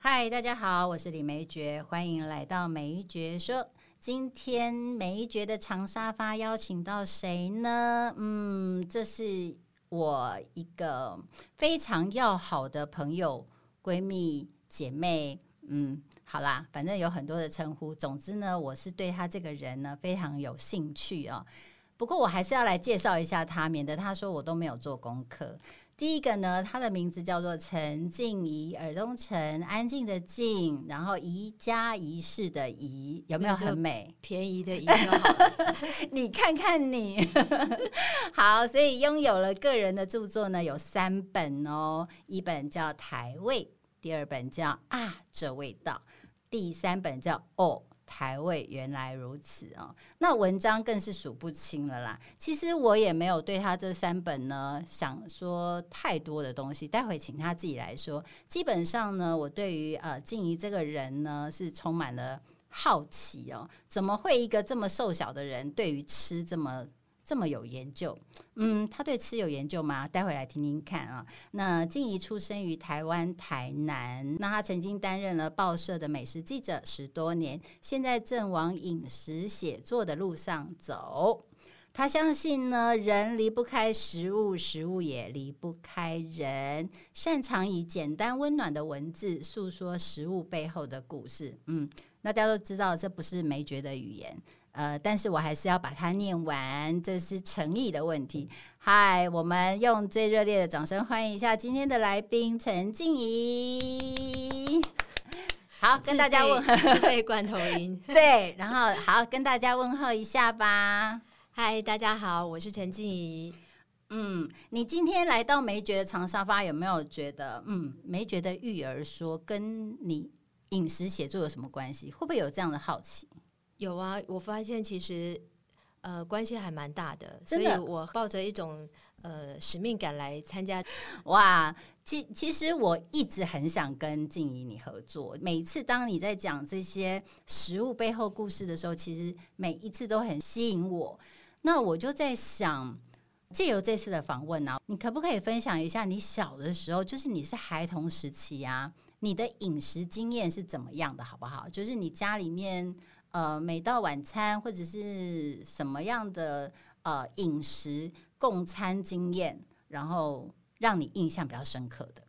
嗨，大家好，我是李梅珏，欢迎来到梅珏说。今天梅珏的长沙发邀请到谁呢？嗯，这是我一个非常要好的朋友、闺蜜、姐妹。嗯，好啦，反正有很多的称呼。总之呢，我是对她这个人呢非常有兴趣哦。不过我还是要来介绍一下她，免得她说我都没有做功课。第一个呢，他的名字叫做陈静怡，耳东陈，安静的静，然后宜家宜室的宜，有没有很美？便宜的宜就好。你看看你，好，所以拥有了个人的著作呢，有三本哦，一本叫《台味》，第二本叫《啊这味道》，第三本叫《哦》。台味原来如此哦，那文章更是数不清了啦。其实我也没有对他这三本呢想说太多的东西，待会请他自己来说。基本上呢，我对于呃静怡这个人呢是充满了好奇哦，怎么会一个这么瘦小的人对于吃这么？这么有研究，嗯，他对吃有研究吗？待会来听听看啊。那静怡出生于台湾台南，那他曾经担任了报社的美食记者十多年，现在正往饮食写作的路上走。他相信呢，人离不开食物，食物也离不开人，擅长以简单温暖的文字诉说食物背后的故事。嗯，大家都知道这不是没觉的语言。呃，但是我还是要把它念完，这是诚意的问题。嗨，我们用最热烈的掌声欢迎一下今天的来宾陈静怡。好，跟大家问候，被罐头音。对，然后好，跟大家问候一下吧。嗨，大家好，我是陈静怡。嗯，你今天来到梅觉的长沙发，有没有觉得，嗯，梅觉的育儿说跟你饮食写作有什么关系？会不会有这样的好奇？有啊，我发现其实呃关系还蛮大的，所以我抱着一种呃使命感来参加。哇，其其实我一直很想跟静怡你合作。每次当你在讲这些食物背后故事的时候，其实每一次都很吸引我。那我就在想，借由这次的访问呢，你可不可以分享一下你小的时候，就是你是孩童时期啊，你的饮食经验是怎么样的，好不好？就是你家里面。呃，每到晚餐或者是什么样的呃饮食共餐经验，然后让你印象比较深刻的，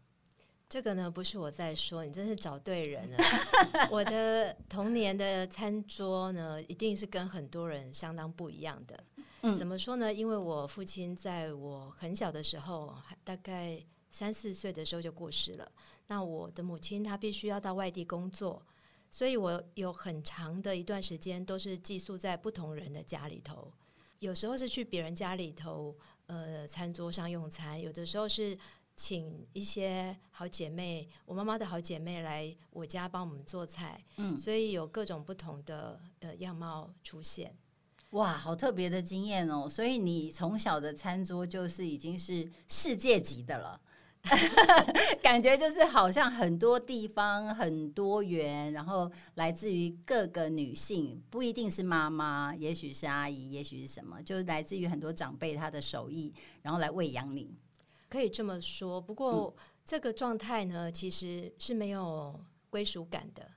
这个呢不是我在说，你真是找对人了。我的童年的餐桌呢，一定是跟很多人相当不一样的。嗯，怎么说呢？因为我父亲在我很小的时候，大概三四岁的时候就过世了。那我的母亲她必须要到外地工作。所以我有很长的一段时间都是寄宿在不同人的家里头，有时候是去别人家里头，呃，餐桌上用餐；有的时候是请一些好姐妹，我妈妈的好姐妹来我家帮我们做菜。嗯，所以有各种不同的呃样貌出现。哇，好特别的经验哦！所以你从小的餐桌就是已经是世界级的了。感觉就是好像很多地方很多元，然后来自于各个女性，不一定是妈妈，也许是阿姨，也许是什么，就是来自于很多长辈他的手艺，然后来喂养你，可以这么说。不过这个状态呢，其实是没有归属感的，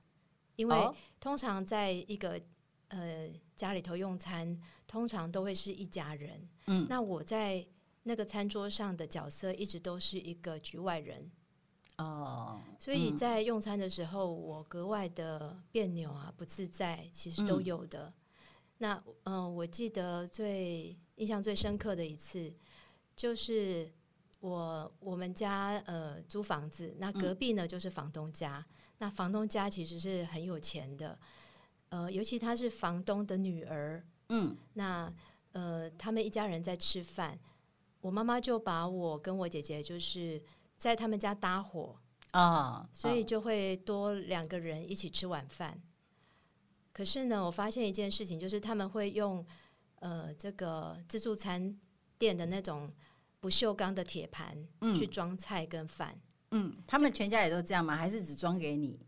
因为通常在一个呃家里头用餐，通常都会是一家人。嗯，那我在。那个餐桌上的角色一直都是一个局外人哦，所以在用餐的时候，我格外的别扭啊，不自在，其实都有的。那嗯，我记得最印象最深刻的一次，就是我我们家呃租房子，那隔壁呢就是房东家，那房东家其实是很有钱的，呃，尤其他是房东的女儿，嗯，那呃他们一家人在吃饭。我妈妈就把我跟我姐姐就是在他们家搭伙啊，所以就会多两个人一起吃晚饭。可是呢，我发现一件事情，就是他们会用呃这个自助餐店的那种不锈钢的铁盘去装菜跟饭。嗯，他们全家也都这样吗？还是只装给你？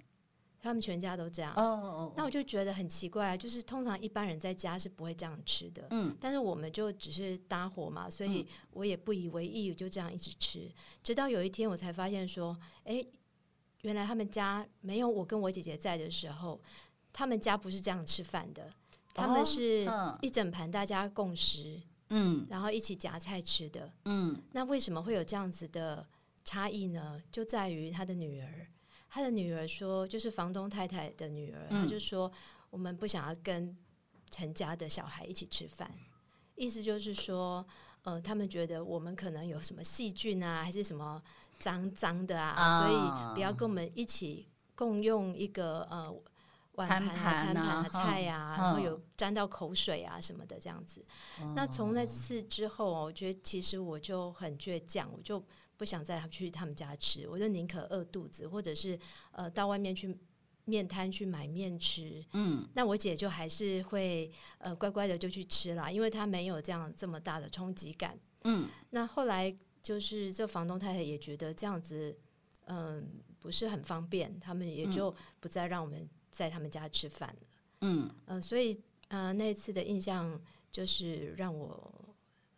他们全家都这样。哦哦，那我就觉得很奇怪，就是通常一般人在家是不会这样吃的，嗯，但是我们就只是搭伙嘛，所以我也不以为意，就这样一直吃，直到有一天我才发现说，哎，原来他们家没有我跟我姐姐在的时候，他们家不是这样吃饭的，他们是一整盘大家共食，嗯，然后一起夹菜吃的，嗯。那为什么会有这样子的差异呢？就在于他的女儿，他的女儿说，就是房东太太的女儿，她就说，我们不想要跟陈家的小孩一起吃饭，意思就是说。呃，他们觉得我们可能有什么细菌啊，还是什么脏脏的啊，所以不要跟我们一起共用一个呃碗盘啊、餐盘啊、菜呀，然后有沾到口水啊什么的这样子。那从那次之后，我觉得其实我就很倔强，我就不想再去他们家吃，我就宁可饿肚子，或者是呃到外面去。面摊去买面吃，嗯，那我姐就还是会呃乖乖的就去吃啦，因为她没有这样这么大的冲击感，嗯。那后来就是这房东太太也觉得这样子，嗯，不是很方便，他们也就不再让我们在他们家吃饭了，嗯嗯。所以呃那次的印象就是让我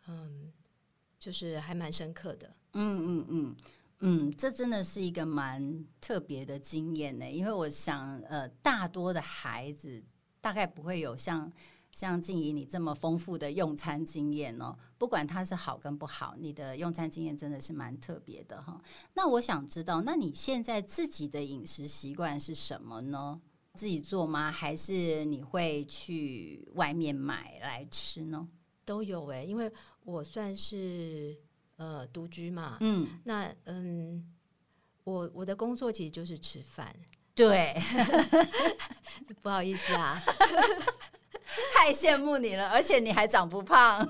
嗯就是还蛮深刻的，嗯嗯嗯。嗯，这真的是一个蛮特别的经验呢，因为我想，呃，大多的孩子大概不会有像像静怡你这么丰富的用餐经验哦。不管它是好跟不好，你的用餐经验真的是蛮特别的哈。那我想知道，那你现在自己的饮食习惯是什么呢？自己做吗？还是你会去外面买来吃呢？都有哎，因为我算是。呃，独居嘛，嗯，那嗯，我我的工作其实就是吃饭，对，不好意思啊，太羡慕你了，而且你还长不胖，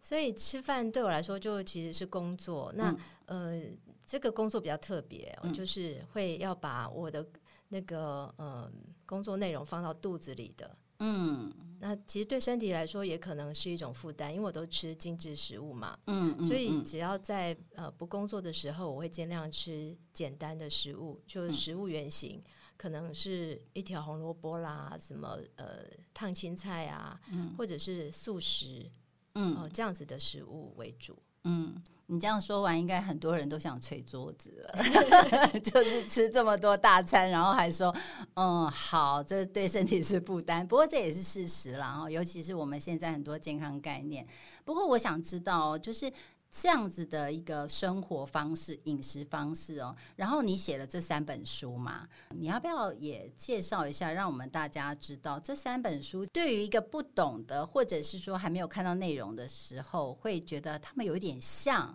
所以吃饭对我来说就其实是工作。那呃，这个工作比较特别，就是会要把我的那个呃工作内容放到肚子里的。嗯，那其实对身体来说也可能是一种负担，因为我都吃精致食物嘛。嗯，所以只要在呃不工作的时候，我会尽量吃简单的食物，就是食物原型，可能是一条红萝卜啦，什么呃烫青菜啊，或者是素食，嗯，这样子的食物为主。嗯。你这样说完，应该很多人都想捶桌子了。就是吃这么多大餐，然后还说，嗯，好，这对身体是负担。不过这也是事实啦，尤其是我们现在很多健康概念。不过我想知道，就是。这样子的一个生活方式、饮食方式哦，然后你写了这三本书嘛？你要不要也介绍一下，让我们大家知道这三本书对于一个不懂的，或者是说还没有看到内容的时候，会觉得他们有一点像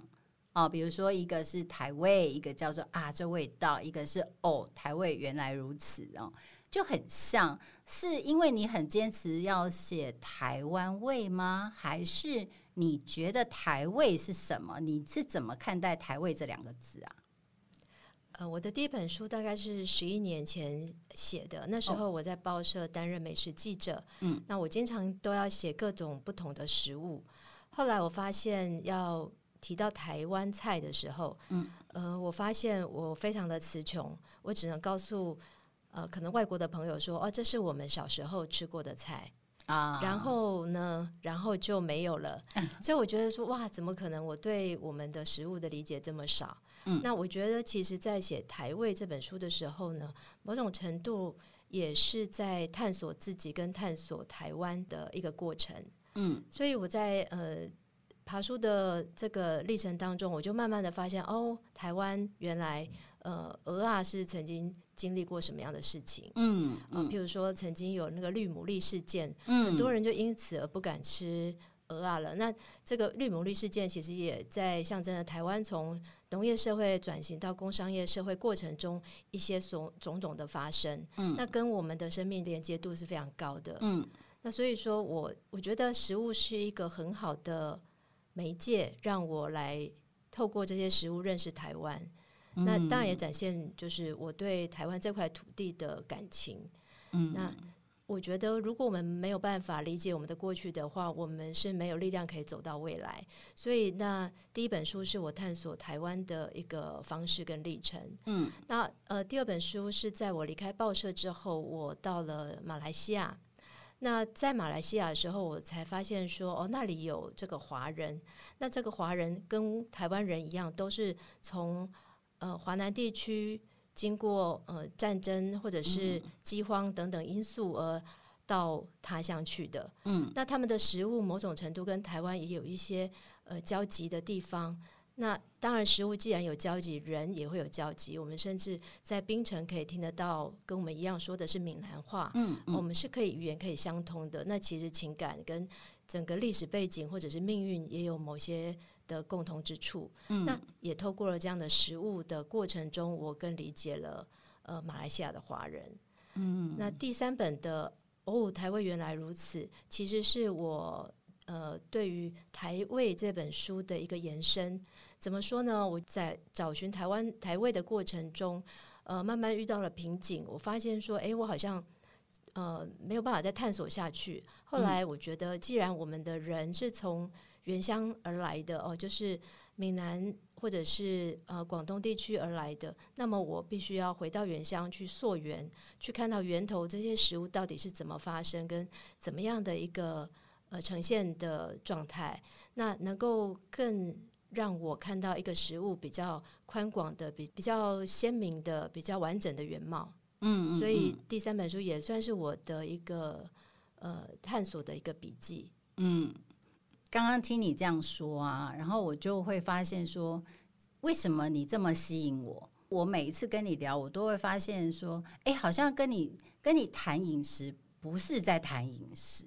哦。比如说，一个是台味，一个叫做啊这味道，一个是哦台味原来如此哦，就很像。是因为你很坚持要写台湾味吗？还是？你觉得台味是什么？你是怎么看待台味这两个字啊？呃，我的第一本书大概是十一年前写的，那时候我在报社担任美食记者，嗯，那我经常都要写各种不同的食物。后来我发现要提到台湾菜的时候，嗯，呃，我发现我非常的词穷，我只能告诉呃，可能外国的朋友说，哦，这是我们小时候吃过的菜。啊，然后呢，然后就没有了。所以我觉得说，哇，怎么可能？我对我们的食物的理解这么少。嗯，那我觉得，其实，在写《台味》这本书的时候呢，某种程度也是在探索自己跟探索台湾的一个过程。嗯，所以我在呃爬书的这个历程当中，我就慢慢的发现，哦，台湾原来呃鹅啊是曾经。经历过什么样的事情？嗯嗯，譬如说曾经有那个绿牡蛎事件，很多人就因此而不敢吃鹅啊了。那这个绿牡蛎事件其实也在象征着台湾从农业社会转型到工商业社会过程中一些所种种的发生。嗯，那跟我们的生命连接度是非常高的。嗯，那所以说我我觉得食物是一个很好的媒介，让我来透过这些食物认识台湾。那当然也展现就是我对台湾这块土地的感情。嗯，那我觉得如果我们没有办法理解我们的过去的话，我们是没有力量可以走到未来。所以，那第一本书是我探索台湾的一个方式跟历程。嗯，那呃，第二本书是在我离开报社之后，我到了马来西亚。那在马来西亚的时候，我才发现说，哦，那里有这个华人。那这个华人跟台湾人一样，都是从呃，华南地区经过呃战争或者是饥荒等等因素而到他乡去的。嗯，那他们的食物某种程度跟台湾也有一些呃交集的地方。那当然，食物既然有交集，人也会有交集。我们甚至在槟城可以听得到，跟我们一样说的是闽南话。嗯嗯我们是可以语言可以相通的。那其实情感跟整个历史背景或者是命运也有某些的共同之处。嗯那也透过了这样的食物的过程中，我更理解了呃马来西亚的华人。嗯，那第三本的哦，台味原来如此，其实是我呃对于台味这本书的一个延伸。怎么说呢？我在找寻台湾台味的过程中，呃，慢慢遇到了瓶颈。我发现说，诶，我好像呃没有办法再探索下去。后来我觉得，既然我们的人是从原乡而来的哦，就是闽南或者是呃广东地区而来的，那么我必须要回到原乡去溯源，去看到源头这些食物到底是怎么发生，跟怎么样的一个呃呈现的状态，那能够更让我看到一个食物比较宽广的、比比较鲜明的、比较完整的原貌。嗯，所以第三本书也算是我的一个呃探索的一个笔记。嗯，刚刚听你这样说啊，然后我就会发现说，为什么你这么吸引我？我每一次跟你聊，我都会发现说，哎，好像跟你跟你谈饮食，不是在谈饮食，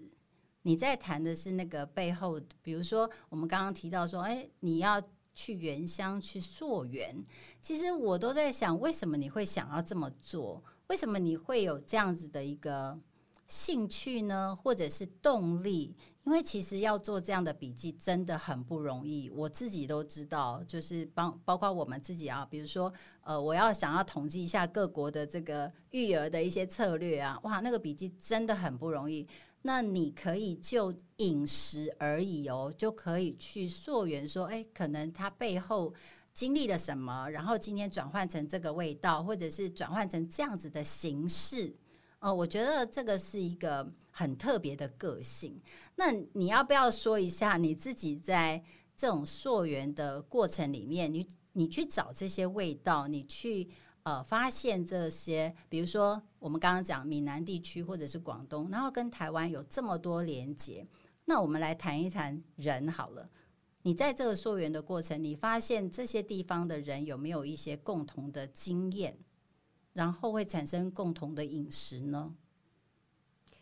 你在谈的是那个背后，比如说我们刚刚提到说，哎，你要去原乡去溯源，其实我都在想，为什么你会想要这么做？为什么你会有这样子的一个兴趣呢？或者是动力？因为其实要做这样的笔记真的很不容易，我自己都知道，就是帮包括我们自己啊，比如说呃，我要想要统计一下各国的这个育儿的一些策略啊，哇，那个笔记真的很不容易。那你可以就饮食而已哦，就可以去溯源说，哎，可能它背后经历了什么，然后今天转换成这个味道，或者是转换成这样子的形式。呃，我觉得这个是一个很特别的个性。那你要不要说一下你自己在这种溯源的过程里面，你你去找这些味道，你去呃发现这些，比如说我们刚刚讲闽南地区或者是广东，然后跟台湾有这么多连接，那我们来谈一谈人好了。你在这个溯源的过程，你发现这些地方的人有没有一些共同的经验？然后会产生共同的饮食呢？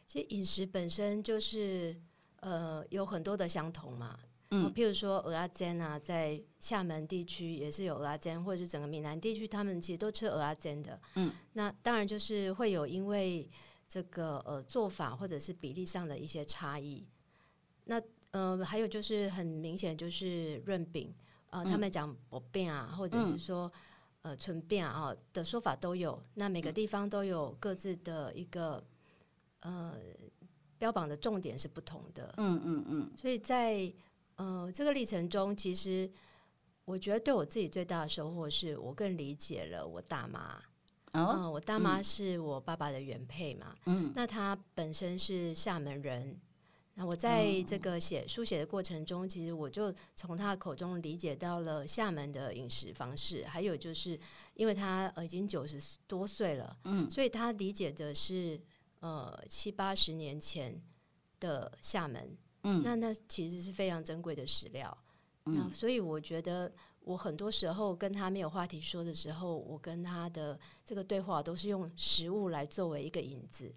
其实饮食本身就是呃有很多的相同嘛，嗯譬如说鹅阿煎啊，在厦门地区也是有鹅阿煎，或者是整个闽南地区，他们其实都吃鹅阿煎的。嗯，那当然就是会有因为这个呃做法或者是比例上的一些差异。那呃还有就是很明显就是润饼，呃，他们讲薄饼啊，或者是说。呃，存变啊的说法都有，那每个地方都有各自的一个呃标榜的重点是不同的，嗯嗯嗯，所以在呃这个历程中，其实我觉得对我自己最大的收获是我更理解了我大妈。嗯、哦，我大妈是我爸爸的原配嘛，嗯那她本身是厦门人。那我在这个写书写的过程中，其实我就从他口中理解到了厦门的饮食方式，还有就是因为他呃已经九十多岁了，嗯所以他理解的是呃七八十年前的厦门，嗯那那其实是非常珍贵的史料。嗯那所以我觉得我很多时候跟他没有话题说的时候，我跟他的这个对话都是用食物来作为一个引子。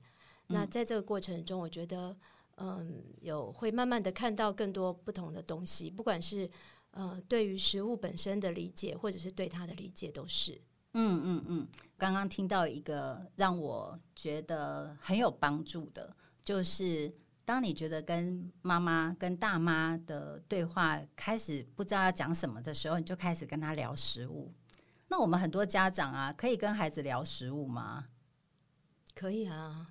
那在这个过程中，我觉得。嗯，有会慢慢的看到更多不同的东西，不管是呃对于食物本身的理解，或者是对它的理解，都是。嗯嗯嗯。刚刚听到一个让我觉得很有帮助的，就是当你觉得跟妈妈、跟大妈的对话开始不知道要讲什么的时候，你就开始跟他聊食物。那我们很多家长啊，可以跟孩子聊食物吗？可以啊。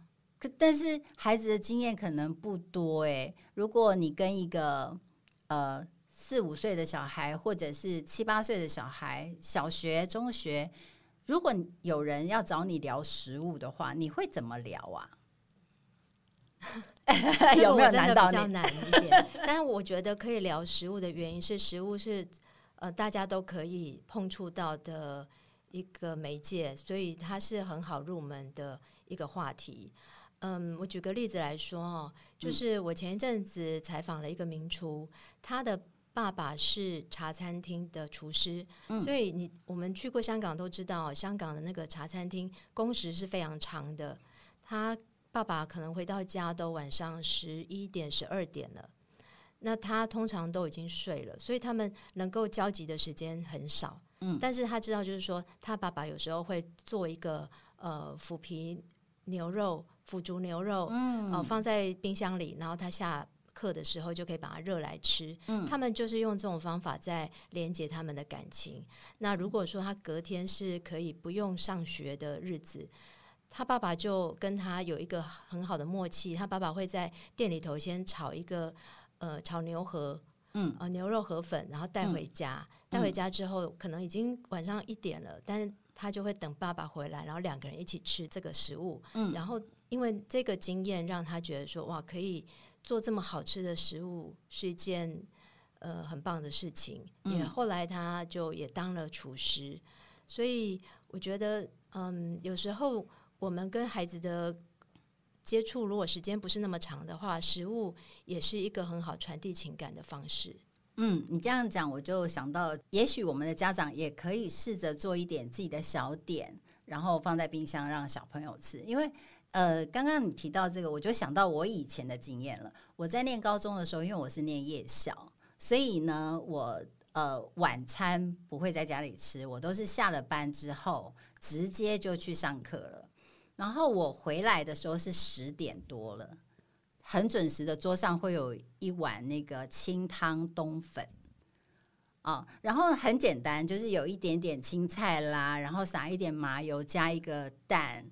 可但是孩子的经验可能不多诶。如果你跟一个呃四五岁的小孩，或者是七八岁的小孩，小学、中学，如果有人要找你聊食物的话，你会怎么聊啊？这个有没有难到你？比较难一点，但是我觉得可以聊食物的原因是，食物是呃大家都可以碰触到的一个媒介，所以它是很好入门的一个话题。嗯，我举个例子来说哦，就是我前一阵子采访了一个名厨，他的爸爸是茶餐厅的厨师，所以你我们去过香港都知道，香港的那个茶餐厅工时是非常长的。他爸爸可能回到家都晚上十一点、十二点了，那他通常都已经睡了，所以他们能够交集的时间很少。嗯，但是他知道，就是说他爸爸有时候会做一个呃腐皮牛肉。腐竹牛肉，嗯，哦，放在冰箱里，然后他下课的时候就可以把它热来吃。嗯，他们就是用这种方法在连接他们的感情。那如果说他隔天是可以不用上学的日子，他爸爸就跟他有一个很好的默契。他爸爸会在店里头先炒一个呃炒牛河，嗯，呃牛肉河粉，然后带回家。带回家之后，可能已经晚上一点了，但是他就会等爸爸回来，然后两个人一起吃这个食物。嗯，然后。因为这个经验让他觉得说哇，可以做这么好吃的食物是一件呃很棒的事情。也后来他就也当了厨师，所以我觉得嗯，有时候我们跟孩子的接触，如果时间不是那么长的话，食物也是一个很好传递情感的方式。嗯，你这样讲，我就想到，也许我们的家长也可以试着做一点自己的小点，然后放在冰箱让小朋友吃，因为。呃，刚刚你提到这个，我就想到我以前的经验了。我在念高中的时候，因为我是念夜校，所以呢，我呃晚餐不会在家里吃，我都是下了班之后直接就去上课了。然后我回来的时候是十点多了，很准时的，桌上会有一碗那个清汤冬粉啊，然后很简单，就是有一点点青菜啦，然后撒一点麻油，加一个蛋。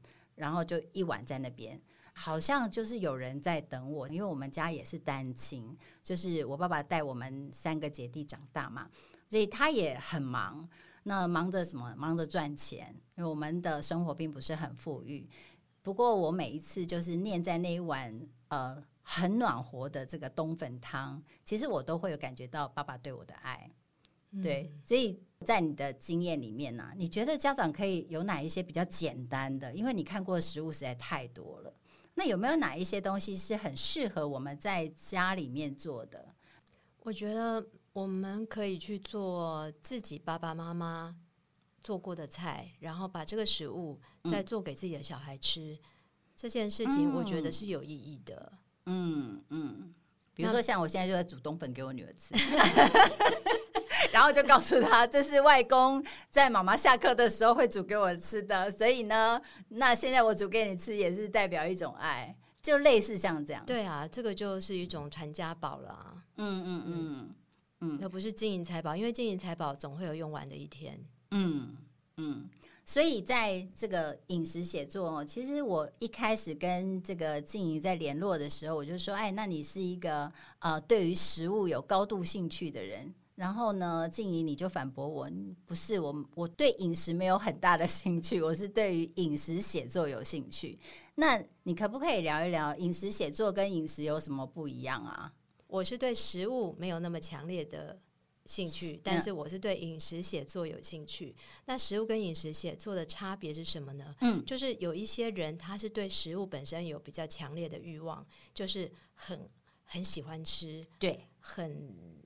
然后就一晚在那边，好像就是有人在等我，因为我们家也是单亲，就是我爸爸带我们三个姐弟长大嘛，所以他也很忙。那忙着什么？忙着赚钱，因为我们的生活并不是很富裕。不过我每一次就是念在那一碗呃很暖和的这个冬粉汤，其实我都会有感觉到爸爸对我的爱。对，所以在你的经验里面呢，你觉得家长可以有哪一些比较简单的？因为你看过的食物实在太多了，那有没有哪一些东西是很适合我们在家里面做的？我觉得我们可以去做自己爸爸妈妈做过的菜，然后把这个食物再做给自己的小孩吃。这件事情我觉得是有意义的。嗯嗯，比如说像我现在就在煮冬粉给我女儿吃。然后就告诉他，这是外公在妈妈下课的时候会煮给我吃的，所以呢，那现在我煮给你吃也是代表一种爱，就类似像这样。对啊，这个就是一种传家宝了。嗯嗯嗯嗯，而不是金银财宝，因为金银财宝总会有用完的一天。嗯嗯，所以在这个饮食写作，其实我一开始跟这个静怡在联络的时候，我就说，哎，那你是一个呃，对于食物有高度兴趣的人。然后呢，静怡你就反驳我，不是我，我对饮食没有很大的兴趣，我是对于饮食写作有兴趣。那你可不可以聊一聊饮食写作跟饮食有什么不一样啊？我是对食物没有那么强烈的兴趣，但是我是对饮食写作有兴趣。那食物跟饮食写作的差别是什么呢？嗯，就是有一些人他是对食物本身有比较强烈的欲望，就是很很喜欢吃，对，很。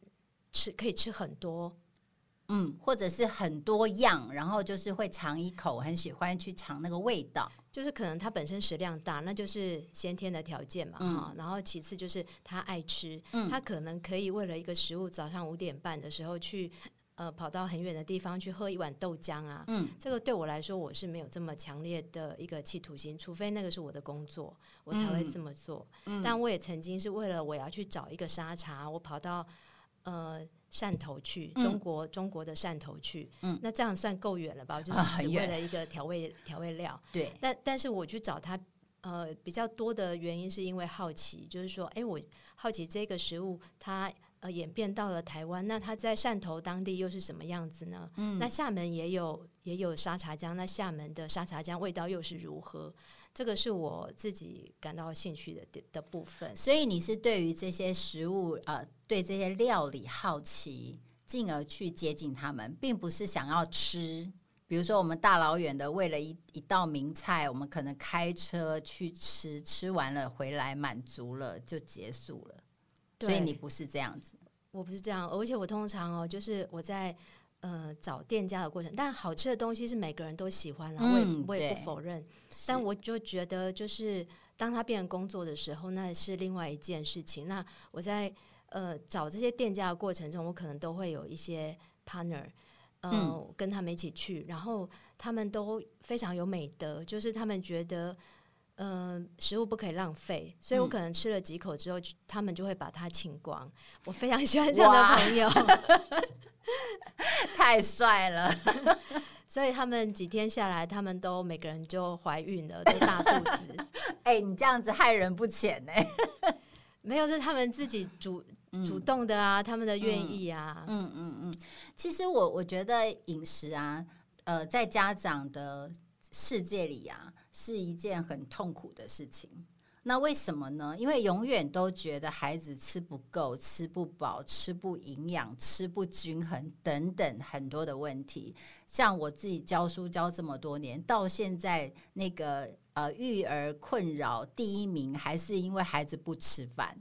吃可以吃很多，嗯，或者是很多样，然后就是会尝一口，很喜欢去尝那个味道，就是可能他本身食量大，那就是先天的条件嘛，哈。然后其次就是他爱吃，他可能可以为了一个食物，早上五点半的时候去，呃，跑到很远的地方去喝一碗豆浆啊，嗯，这个对我来说我是没有这么强烈的一个企图心，除非那个是我的工作，我才会这么做。但我也曾经是为了我要去找一个沙茶，我跑到。呃，汕头去中国，中国的汕头去，嗯，那这样算够远了吧？就是只为了一个调味调味料，对。但但是我去找他，呃，比较多的原因是因为好奇，就是说，哎，我好奇这个食物它呃演变到了台湾，那它在汕头当地又是什么样子呢？嗯，那厦门也有也有沙茶酱，那厦门的沙茶酱味道又是如何？这个是我自己感到兴趣的的部分，所以你是对于这些食物，呃，对这些料理好奇，进而去接近他们，并不是想要吃。比如说我们大老远的为了一一道名菜，我们可能开车去吃，吃完了回来满足了就结束了。所以你不是这样子，我不是这样，而且我通常哦，就是我在呃找店家的过程，但好吃的东西是每个人都喜欢了，我也我也不否认，但我就觉得就是当他变成工作的时候，那是另外一件事情。那我在呃找这些店家的过程中，我可能都会有一些 partner，嗯，跟他们一起去，然后他们都非常有美德，就是他们觉得。嗯，食物不可以浪费，所以我可能吃了几口之后，他们就会把它清光。我非常喜欢这样的朋友，太帅了。所以他们几天下来，他们都每个人就怀孕了，都大肚子。哎，你这样子害人不浅呢。没有，是他们自己主主动的啊，他们的愿意啊。嗯嗯嗯。其实我我觉得饮食啊，呃，在家长的世界里啊。是一件很痛苦的事情。那为什么呢？因为永远都觉得孩子吃不够、吃不饱、吃不营养、吃不均衡等等很多的问题。像我自己教书教这么多年，到现在那个呃育儿困扰第一名，还是因为孩子不吃饭。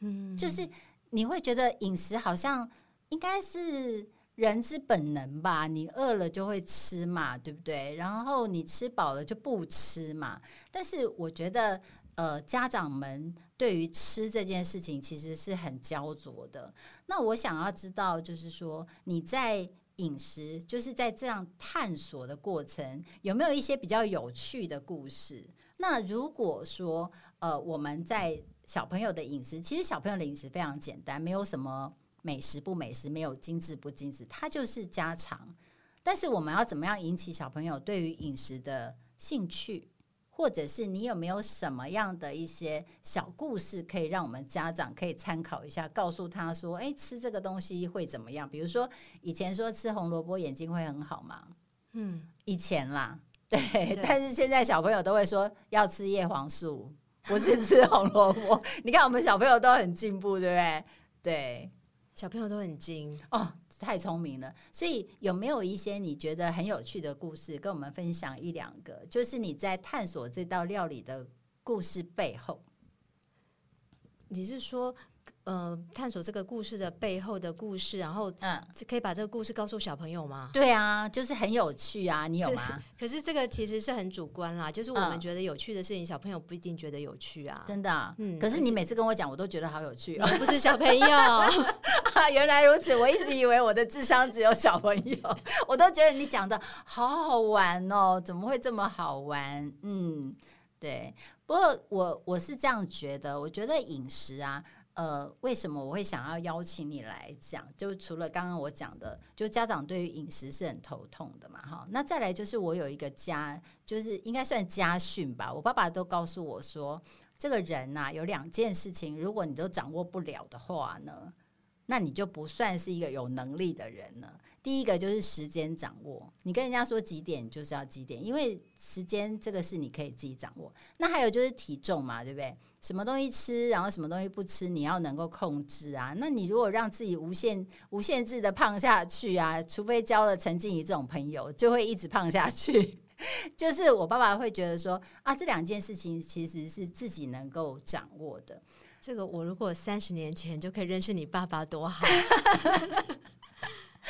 嗯，就是你会觉得饮食好像应该是。人之本能吧，你饿了就会吃嘛，对不对？然后你吃饱了就不吃嘛。但是我觉得，呃，家长们对于吃这件事情其实是很焦灼的。那我想要知道，就是说你在饮食，就是在这样探索的过程，有没有一些比较有趣的故事？那如果说，呃，我们在小朋友的饮食，其实小朋友的饮食非常简单，没有什么。美食不美食，没有精致不精致，它就是家常。但是我们要怎么样引起小朋友对于饮食的兴趣，或者是你有没有什么样的一些小故事，可以让我们家长可以参考一下，告诉他说：“哎，吃这个东西会怎么样？”比如说以前说吃红萝卜眼睛会很好嘛，嗯，以前啦，对。但是现在小朋友都会说要吃叶黄素，不是吃红萝卜。你看我们小朋友都很进步，对不对？对。小朋友都很精哦，太聪明了。所以有没有一些你觉得很有趣的故事，跟我们分享一两个？就是你在探索这道料理的故事背后，你是说？呃，探索这个故事的背后的故事，然后嗯，可以把这个故事告诉小朋友吗？对啊，就是很有趣啊，你有吗？可是这个其实是很主观啦，就是我们觉得有趣的事情，小朋友不一定觉得有趣啊。真的，嗯。可是你每次跟我讲，我都觉得好有趣哦。不是小朋友，原来如此，我一直以为我的智商只有小朋友，我都觉得你讲的好好玩哦，怎么会这么好玩？嗯，对。不过我我是这样觉得，我觉得饮食啊。呃，为什么我会想要邀请你来讲？就除了刚刚我讲的，就家长对于饮食是很头痛的嘛，哈。那再来就是我有一个家，就是应该算家训吧。我爸爸都告诉我说，这个人呐，有两件事情，如果你都掌握不了的话呢，那你就不算是一个有能力的人呢。第一个就是时间掌握，你跟人家说几点就是要几点，因为时间这个是你可以自己掌握。那还有就是体重嘛，对不对？什么东西吃，然后什么东西不吃，你要能够控制啊。那你如果让自己无限无限制的胖下去啊，除非交了陈静怡这种朋友，就会一直胖下去。就是我爸爸会觉得说啊，这两件事情其实是自己能够掌握的。这个我如果三十年前就可以认识你爸爸，多好。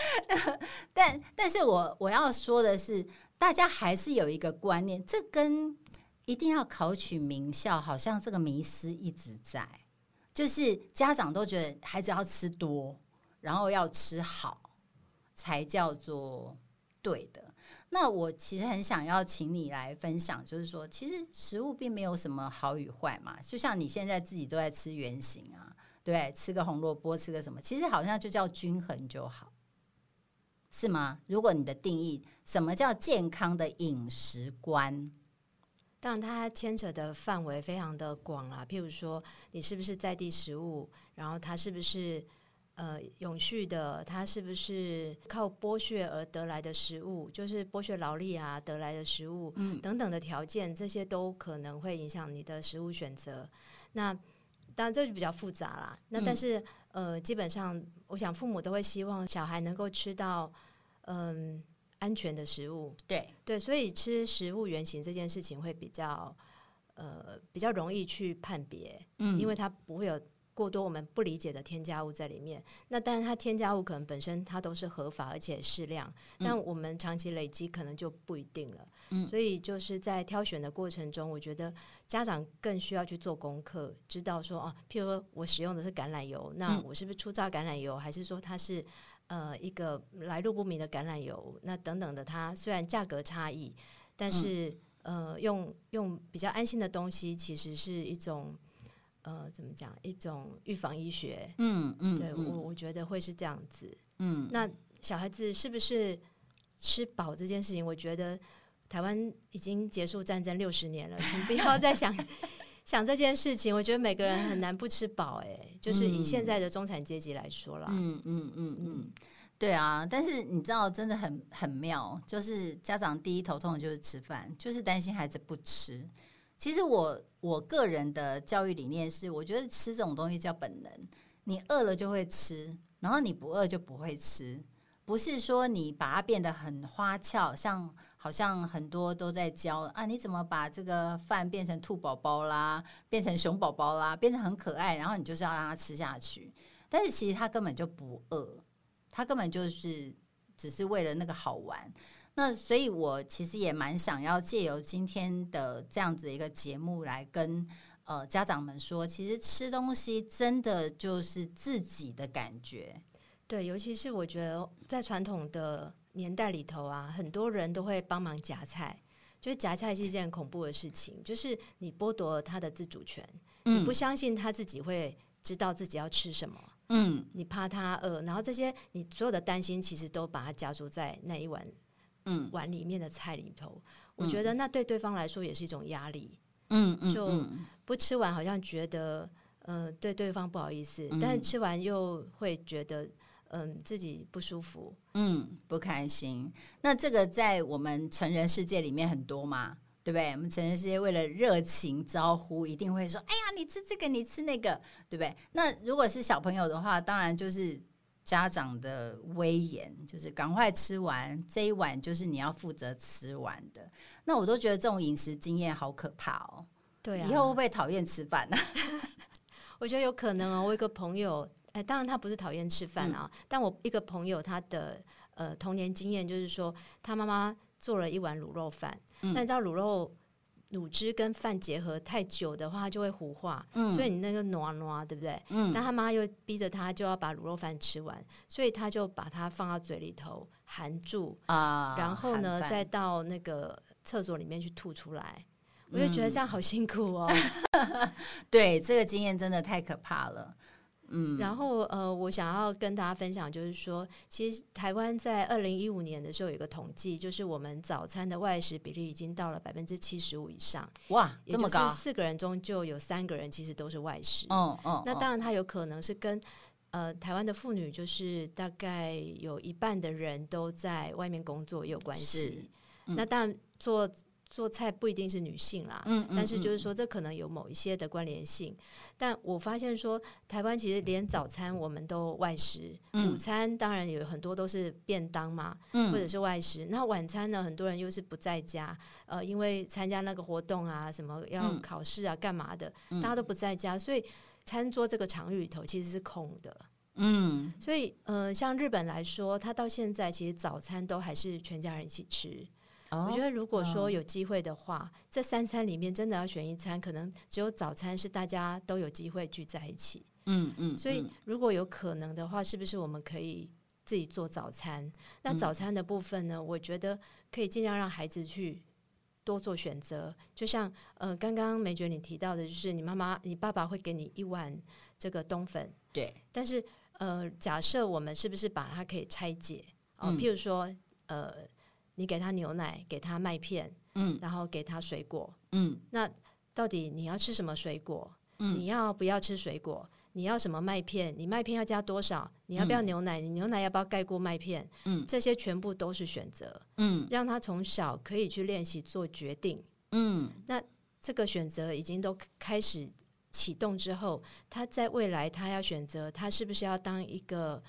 但，但是我我要说的是，大家还是有一个观念，这跟一定要考取名校，好像这个迷失一直在。就是家长都觉得孩子要吃多，然后要吃好，才叫做对的。那我其实很想要请你来分享，就是说，其实食物并没有什么好与坏嘛。就像你现在自己都在吃圆形啊，对，吃个红萝卜，吃个什么，其实好像就叫均衡就好。是吗？如果你的定义，什么叫健康的饮食观？当然，它牵扯的范围非常的广啦。譬如说，你是不是在地食物？然后它是不是呃永续的？它是不是靠剥削而得来的食物？就是剥削劳力啊得来的食物，嗯，等等的条件，这些都可能会影响你的食物选择。那当然，这就比较复杂啦。那但是呃，基本上，我想父母都会希望小孩能够吃到。嗯，安全的食物。对对，所以吃食物原型这件事情会比较呃比较容易去判别，嗯因为它不会有过多我们不理解的添加物在里面。那当然，它添加物可能本身它都是合法而且适量，但我们长期累积可能就不一定了。嗯所以就是在挑选的过程中，我觉得家长更需要去做功课，知道说哦，譬如说我使用的是橄榄油，那嗯我是不是初榨橄榄油，还是说它是呃一个来路不明的橄榄油？那等等的，它虽然价格差异，但是、呃，用用比较安心的东西，其实是一种呃怎么讲，一种预防医学。嗯嗯对我，嗯我觉得会是这样子。嗯那小孩子是不是吃饱这件事情？我觉得台湾已经结束战争六十年了，请不要再想 想这件事情。我觉得每个人很难不吃饱，哎，就是以现在的中产阶级来说啦。嗯嗯嗯嗯，对啊，但是你知道，真的很很妙，就是家长第一头痛的就是吃饭，就是担心孩子不吃。其实我我个人的教育理念是，我觉得吃这种东西叫本能，你饿了就会吃，然后你不饿就不会吃，不是说你把它变得很花俏，像好像很多都在教啊，你怎么把这个饭变成兔宝宝啦，变成熊宝宝啦，变成很可爱，然后你就是要让它吃下去。但是其实他根本就不饿，他根本就是只是为了那个好玩。那所以，我其实也蛮想要借由今天的这样子一个节目来跟呃家长们说，其实吃东西真的就是自己的感觉。对，尤其是我觉得在传统的年代里头啊，很多人都会帮忙夹菜。就是夹菜是一件很恐怖的事情，就是你剥夺了他的自主权，你不相信他自己会知道自己要吃什么，嗯你怕他饿，然后这些你所有的担心，其实都把它加注在那一碗嗯碗里面的菜里头。我觉得那对对方来说也是一种压力，嗯嗯，就嗯不吃完好像觉得呃对对方不好意思，但是吃完又会觉得嗯、自己不舒服。嗯，不开心。那这个在我们成人世界里面很多嘛，对不对？我们成人世界为了热情招呼，一定会说：“哎呀，你吃这个，你吃那个，对不对？”那如果是小朋友的话，当然就是家长的威严，就是赶快吃完这一碗，就是你要负责吃完的。那我都觉得这种饮食经验好可怕哦。对啊，以后会不会讨厌吃饭呢、我觉得有可能哦。我有一个朋友，哎，当然他不是讨厌吃饭啊，但我一个朋友他的呃童年经验就是说，他妈妈做了一碗卤肉饭，但你知道卤肉卤汁跟饭结合太久的话，它就会糊化，所以你那个糯糯，对不对？嗯但他妈又逼着他就要把卤肉饭吃完，所以他就把它放到嘴里头含住，啊？然后呢，再到那个厕所里面去吐出来。我就觉得这样好辛苦哦。对这个经验真的太可怕了。嗯，然后呃，我想要跟大家分享，就是说，其实台湾在二零一五年的时候有一个统计，就是我们早餐的外食比例已经到了百分之七十五以上，哇，这么高，四个人中就有三个人其实都是外食。嗯嗯，那嗯当然，它有可能是跟呃台湾的妇女，就是大概有一半的人都在外面工作也有关系。那当然做做菜不一定是女性啦，嗯，但是就是是说，这可能有某一些的关联性。但我发现说，台湾其实连早餐我们都外食，嗯午餐当然有很多都是便当嘛，嗯或者是外食。那晚餐呢，很多人又是不在家，呃，因为参加那个活动啊，什么要嗯考试啊，干嘛的，大家都不在家，所以餐桌这个场域里头其实是空的。嗯所以，呃，像日本来说，他到现在其实早餐都还是全家人一起吃。哦我觉得如果说有机会的话，这三餐里面真的要选一餐，可能只有早餐是大家都有机会聚在一起。嗯嗯，所以嗯如果有可能的话，是不是我们可以自己做早餐？那嗯早餐的部分呢，我觉得可以尽量让孩子去。多做选择，就像呃，刚刚梅觉你提到的，就是你妈妈、你爸爸会给你一碗这个冬粉，对，但是呃，假设我们是不是把它可以拆解哦、嗯譬如说呃，你给他牛奶，给他麦片，嗯然后给他水果，嗯那到底你要吃什么水果？嗯你要不要吃水果？你要什么麦片？你麦片要加多少？你要不要牛奶？你牛奶要不要盖过麦片？嗯这些全部都是选择，嗯让他从小可以去练习做决定。嗯那这个选择已经都开始启动之后，他在未来他要选择他是不是要当一个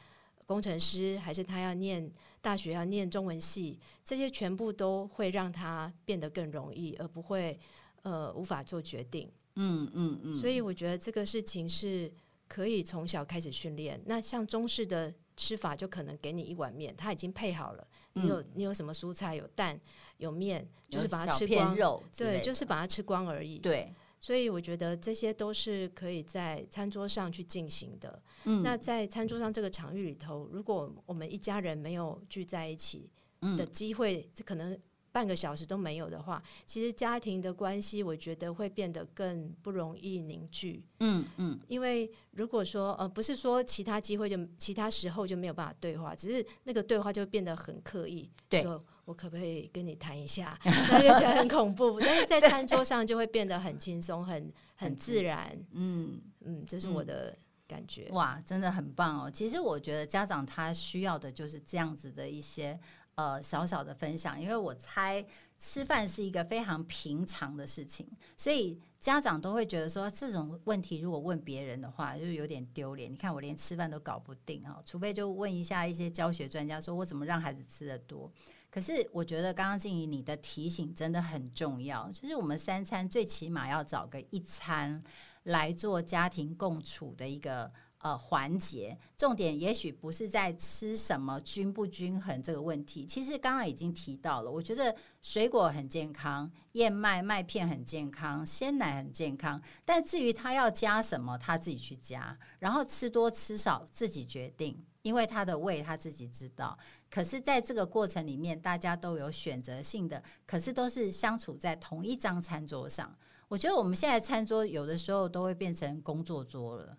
工程师，还是他要念大学要念中文系，这些全部都会让他变得更容易，而不会呃无法做决定。嗯嗯嗯。所以我觉得这个事情是可以从小开始训练。那像中式的吃法，就可能给你一碗面，他已经配好了，你有你有什么蔬菜，有蛋，有面，就是把它吃光，肉对，就是把它吃光而已。对。所以我觉得这些都是可以在餐桌上去进行的。嗯，那在餐桌上这个场域里头，如果我们一家人没有聚在一起的机会，这可能。半个小时都没有的话，其实家庭的关系，我觉得会变得更不容易凝聚。嗯嗯，因为如果说呃，不是说其他机会就其他时候就没有办法对话，只是那个对话就变得很刻意。对，我可不可以跟你谈一下？那就觉得很恐怖。但是在餐桌上就会变得很轻松，很很自然。嗯嗯，这是我的感觉。哇，真的很棒哦！其实我觉得家长他需要的就是这样子的一些。呃，小小的分享，因为我猜吃饭是一个非常平常的事情，所以家长都会觉得说这种问题如果问别人的话，就有点丢脸。你看我连吃饭都搞不定啊，除非就问一下一些教学专家，说我怎么让孩子吃的多。可是我觉得刚刚静怡你的提醒真的很重要，就是我们三餐最起码要找个一餐来做家庭共处的一个。呃，环节重点也许不是在吃什么均不均衡这个问题。其实刚刚已经提到了，我觉得水果很健康，燕麦麦片很健康，鲜奶很健康。但至于他要加什么，他自己去加，然后吃多吃少自己决定，因为他的胃他自己知道。可是，在这个过程里面，大家都有选择性的，可是都是相处在同一张餐桌上。我觉得我们现在餐桌有的时候都会变成工作桌了。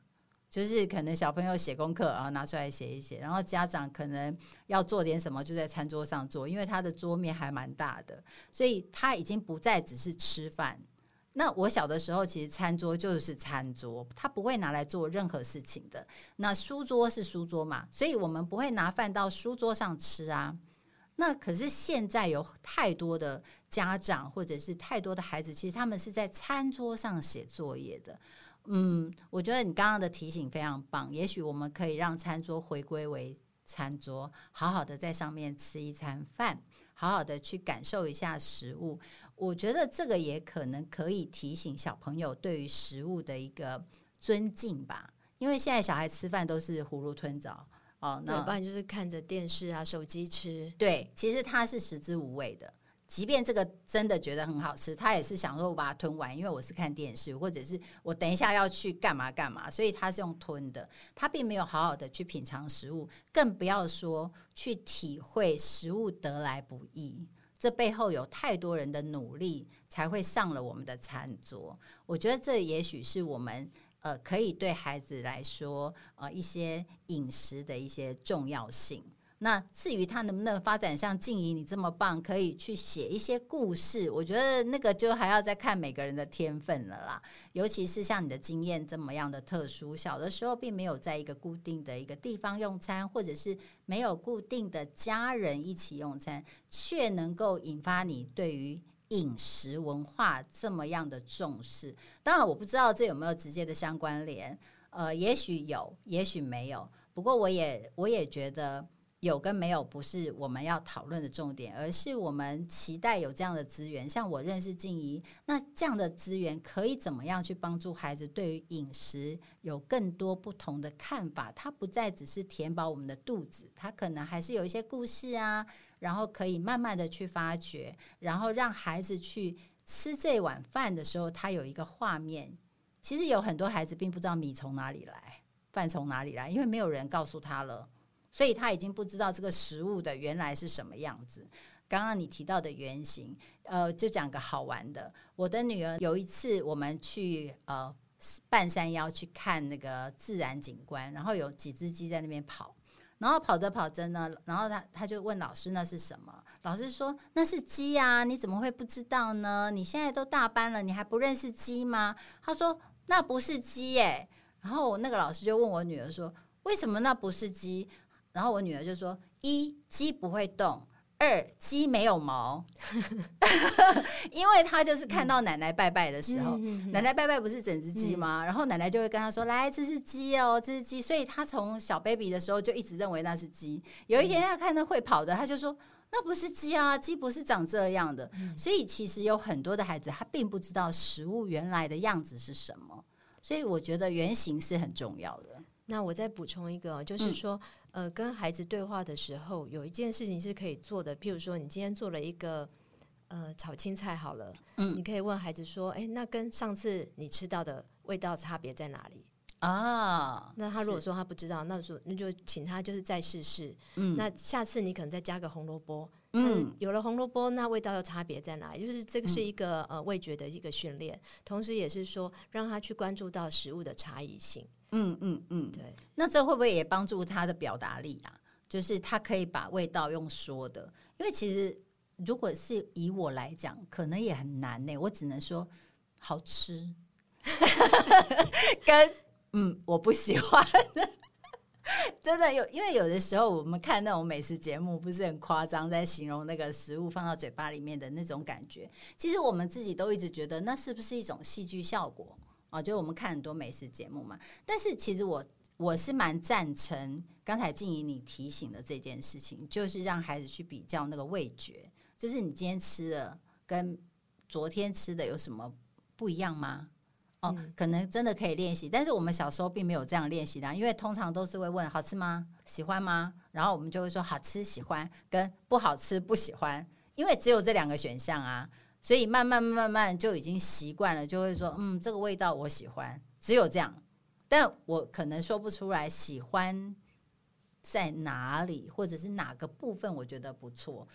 就是可能小朋友写功课啊，拿出来写一写，然后家长可能要做点什么，就在餐桌上做，因为他的桌面还蛮大的，所以他已经不再只是吃饭。那我小的时候，其实餐桌就是餐桌，他不会拿来做任何事情的。那书桌是书桌嘛，所以我们不会拿饭到书桌上吃啊。那可是现在有太多的家长或者是太多的孩子，其实他们是在餐桌上写作业的。嗯，我觉得你刚刚的提醒非常棒。也许我们可以让餐桌回归为餐桌，好好的在上面吃一餐饭，好好的去感受一下食物。我觉得这个也可能可以提醒小朋友对于食物的一个尊敬吧。因为现在小孩吃饭都是囫囵吞枣哦，那不然就是看着电视啊、手机吃。对，其实它是食之无味的。即便这个真的觉得很好吃，他也是想说我把它吞完，因为我是看电视，或者是我等一下要去干嘛干嘛，所以他是用吞的，他并没有好好的去品尝食物，更不要说去体会食物得来不易，这背后有太多人的努力才会上了我们的餐桌。我觉得这也许是我们呃可以对孩子来说呃一些饮食的一些重要性。那至于他能不能发展像静怡你这么棒，可以去写一些故事，我觉得那个就还要再看每个人的天分了啦。尤其是像你的经验这么样的特殊，小的时候并没有在一个固定的一个地方用餐，或者是没有固定的家人一起用餐，却能够引发你对于饮食文化这么样的重视。当然，我不知道这有没有直接的相关联，呃，也许有，也许没有。不过，我也我也觉得。有跟没有不是我们要讨论的重点，而是我们期待有这样的资源。像我认识静怡，那这样的资源可以怎么样去帮助孩子对于饮食有更多不同的看法？它不再只是填饱我们的肚子，它可能还是有一些故事啊，然后可以慢慢的去发掘，然后让孩子去吃这碗饭的时候，他有一个画面。其实有很多孩子并不知道米从哪里来，饭从哪里来，因为没有人告诉他了。所以他已经不知道这个食物的原来是什么样子。刚刚你提到的原型，呃，就讲个好玩的。我的女儿有一次，我们去呃半山腰去看那个自然景观，然后有几只鸡在那边跑，然后跑着跑着呢，然后她她就问老师那是什么？老师说那是鸡啊，你怎么会不知道呢？你现在都大班了，你还不认识鸡吗？他说那不是鸡耶。然后那个老师就问我女儿说，为什么那不是鸡？然后我女儿就说：一鸡不会动，二鸡没有毛，因为他就是看到奶奶拜拜的时候，奶奶拜拜不是整只鸡吗？然后奶奶就会跟他说：“来，这是鸡哦，这是鸡。”所以他从小 baby 的时候就一直认为那是鸡。有一天他看到会跑的，他就说：“那不是鸡啊，鸡不是长这样的。”所以其实有很多的孩子他并不知道食物原来的样子是什么。所以我觉得原型是很重要的。那我再补充一个，就是说。呃，跟孩子对话的时候，有一件事情是可以做的。譬如说，你今天做了一个呃炒青菜，好了，嗯，你可以问孩子说：“哎，那跟上次你吃到的味道差别在哪里？”啊，那他如果说他不知道，那说那就请他就是再试试。嗯，那下次你可能再加个红萝卜。嗯，有了红萝卜，那味道又差别在哪里？就是这个是一个呃味觉的一个训练，同时也是说让他去关注到食物的差异性。嗯嗯嗯，对。那这会不会也帮助他的表达力啊？就是他可以把味道用说的，因为其实如果是以我来讲，可能也很难呢。我只能说好吃，跟嗯我不喜欢。真的有，因为有的时候我们看那种美食节目，不是很夸张，在形容那个食物放到嘴巴里面的那种感觉。其实我们自己都一直觉得，那是不是一种戏剧效果啊？就我们看很多美食节目嘛。但是其实我我是蛮赞成刚才静怡你提醒的这件事情，就是让孩子去比较那个味觉，就是你今天吃的跟昨天吃的有什么不一样吗？哦，可能真的可以练习，但是我们小时候并没有这样练习的，因为通常都是会问好吃吗、喜欢吗，然后我们就会说好吃、喜欢跟不好吃、不喜欢，因为只有这两个选项啊，所以慢慢慢慢就已经习惯了，就会说嗯，这个味道我喜欢，只有这样，但我可能说不出来喜欢在哪里，或者是哪个部分我觉得不错，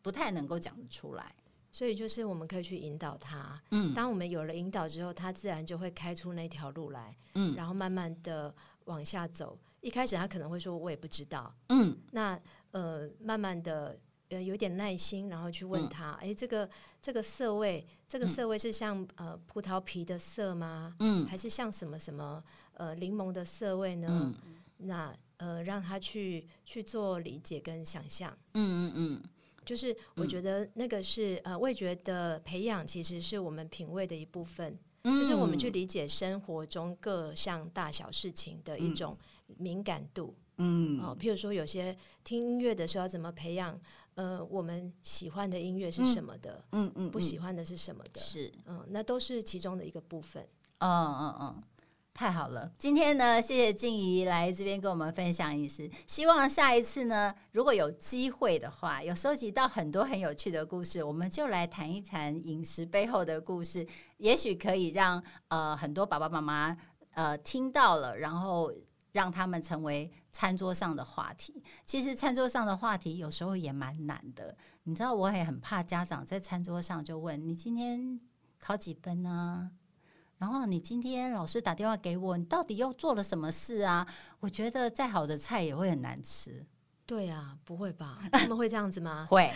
不太能够讲得出来。所以就是我们可以去引导他，嗯，当我们有了引导之后，他自然就会开出那条路来，嗯，然后慢慢的往下走。一开始他可能会说我也不知道，嗯，那呃，慢慢的呃有点耐心，然后去问他，哎，这个这个色味，这个色味是像呃葡萄皮的色吗？嗯，还是像什么什么呃柠檬的色味呢？那呃让他去去做理解跟想象，嗯嗯嗯。就是我觉得那个是呃味觉的培养，其实是我们品味的一部分。就是我们去理解生活中各项大小事情的一种敏感度。嗯，哦，譬如说有些听音乐的时候怎么培养？呃，我们喜欢的音乐是什么的？嗯嗯，不喜欢的是什么的？是嗯，那都是其中的一个部分。嗯嗯嗯。太好了，今天呢，谢谢静怡来这边跟我们分享饮食。希望下一次呢，如果有机会的话，有收集到很多很有趣的故事，我们就来谈一谈饮食背后的故事，也许可以让呃很多爸爸妈妈呃听到了，然后让他们成为餐桌上的话题。其实餐桌上的话题有时候也蛮难的，你知道，我也很怕家长在餐桌上就问你今天考几分呢？然后你今天老师打电话给我，你到底又做了什么事啊？我觉得再好的菜也会很难吃。对啊，不会吧？他们会这样子吗？会，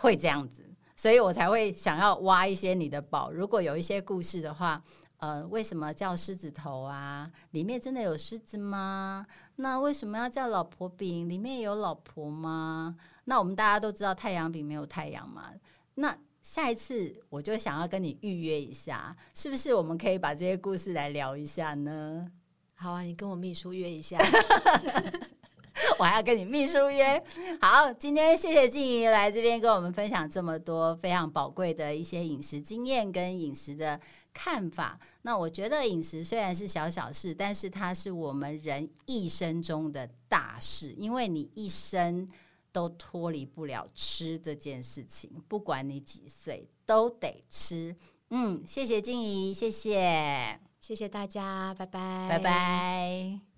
会这样子，所以我才会想要挖一些你的宝。如果有一些故事的话，呃，为什么叫狮子头啊？里面真的有狮子吗？那为什么要叫老婆饼？里面有老婆吗？那我们大家都知道太阳饼没有太阳嘛？那。下一次我就想要跟你预约一下，是不是我们可以把这些故事来聊一下呢？好啊，你跟我秘书约一下，我还要跟你秘书约。好，今天谢谢静怡来这边跟我们分享这么多非常宝贵的一些饮食经验跟饮食的看法。那我觉得饮食虽然是小小事，但是它是我们人一生中的大事，因为你一生。都脱离不了吃这件事情，不管你几岁，都得吃。嗯，谢谢静怡，谢谢，谢谢大家，拜拜，拜拜。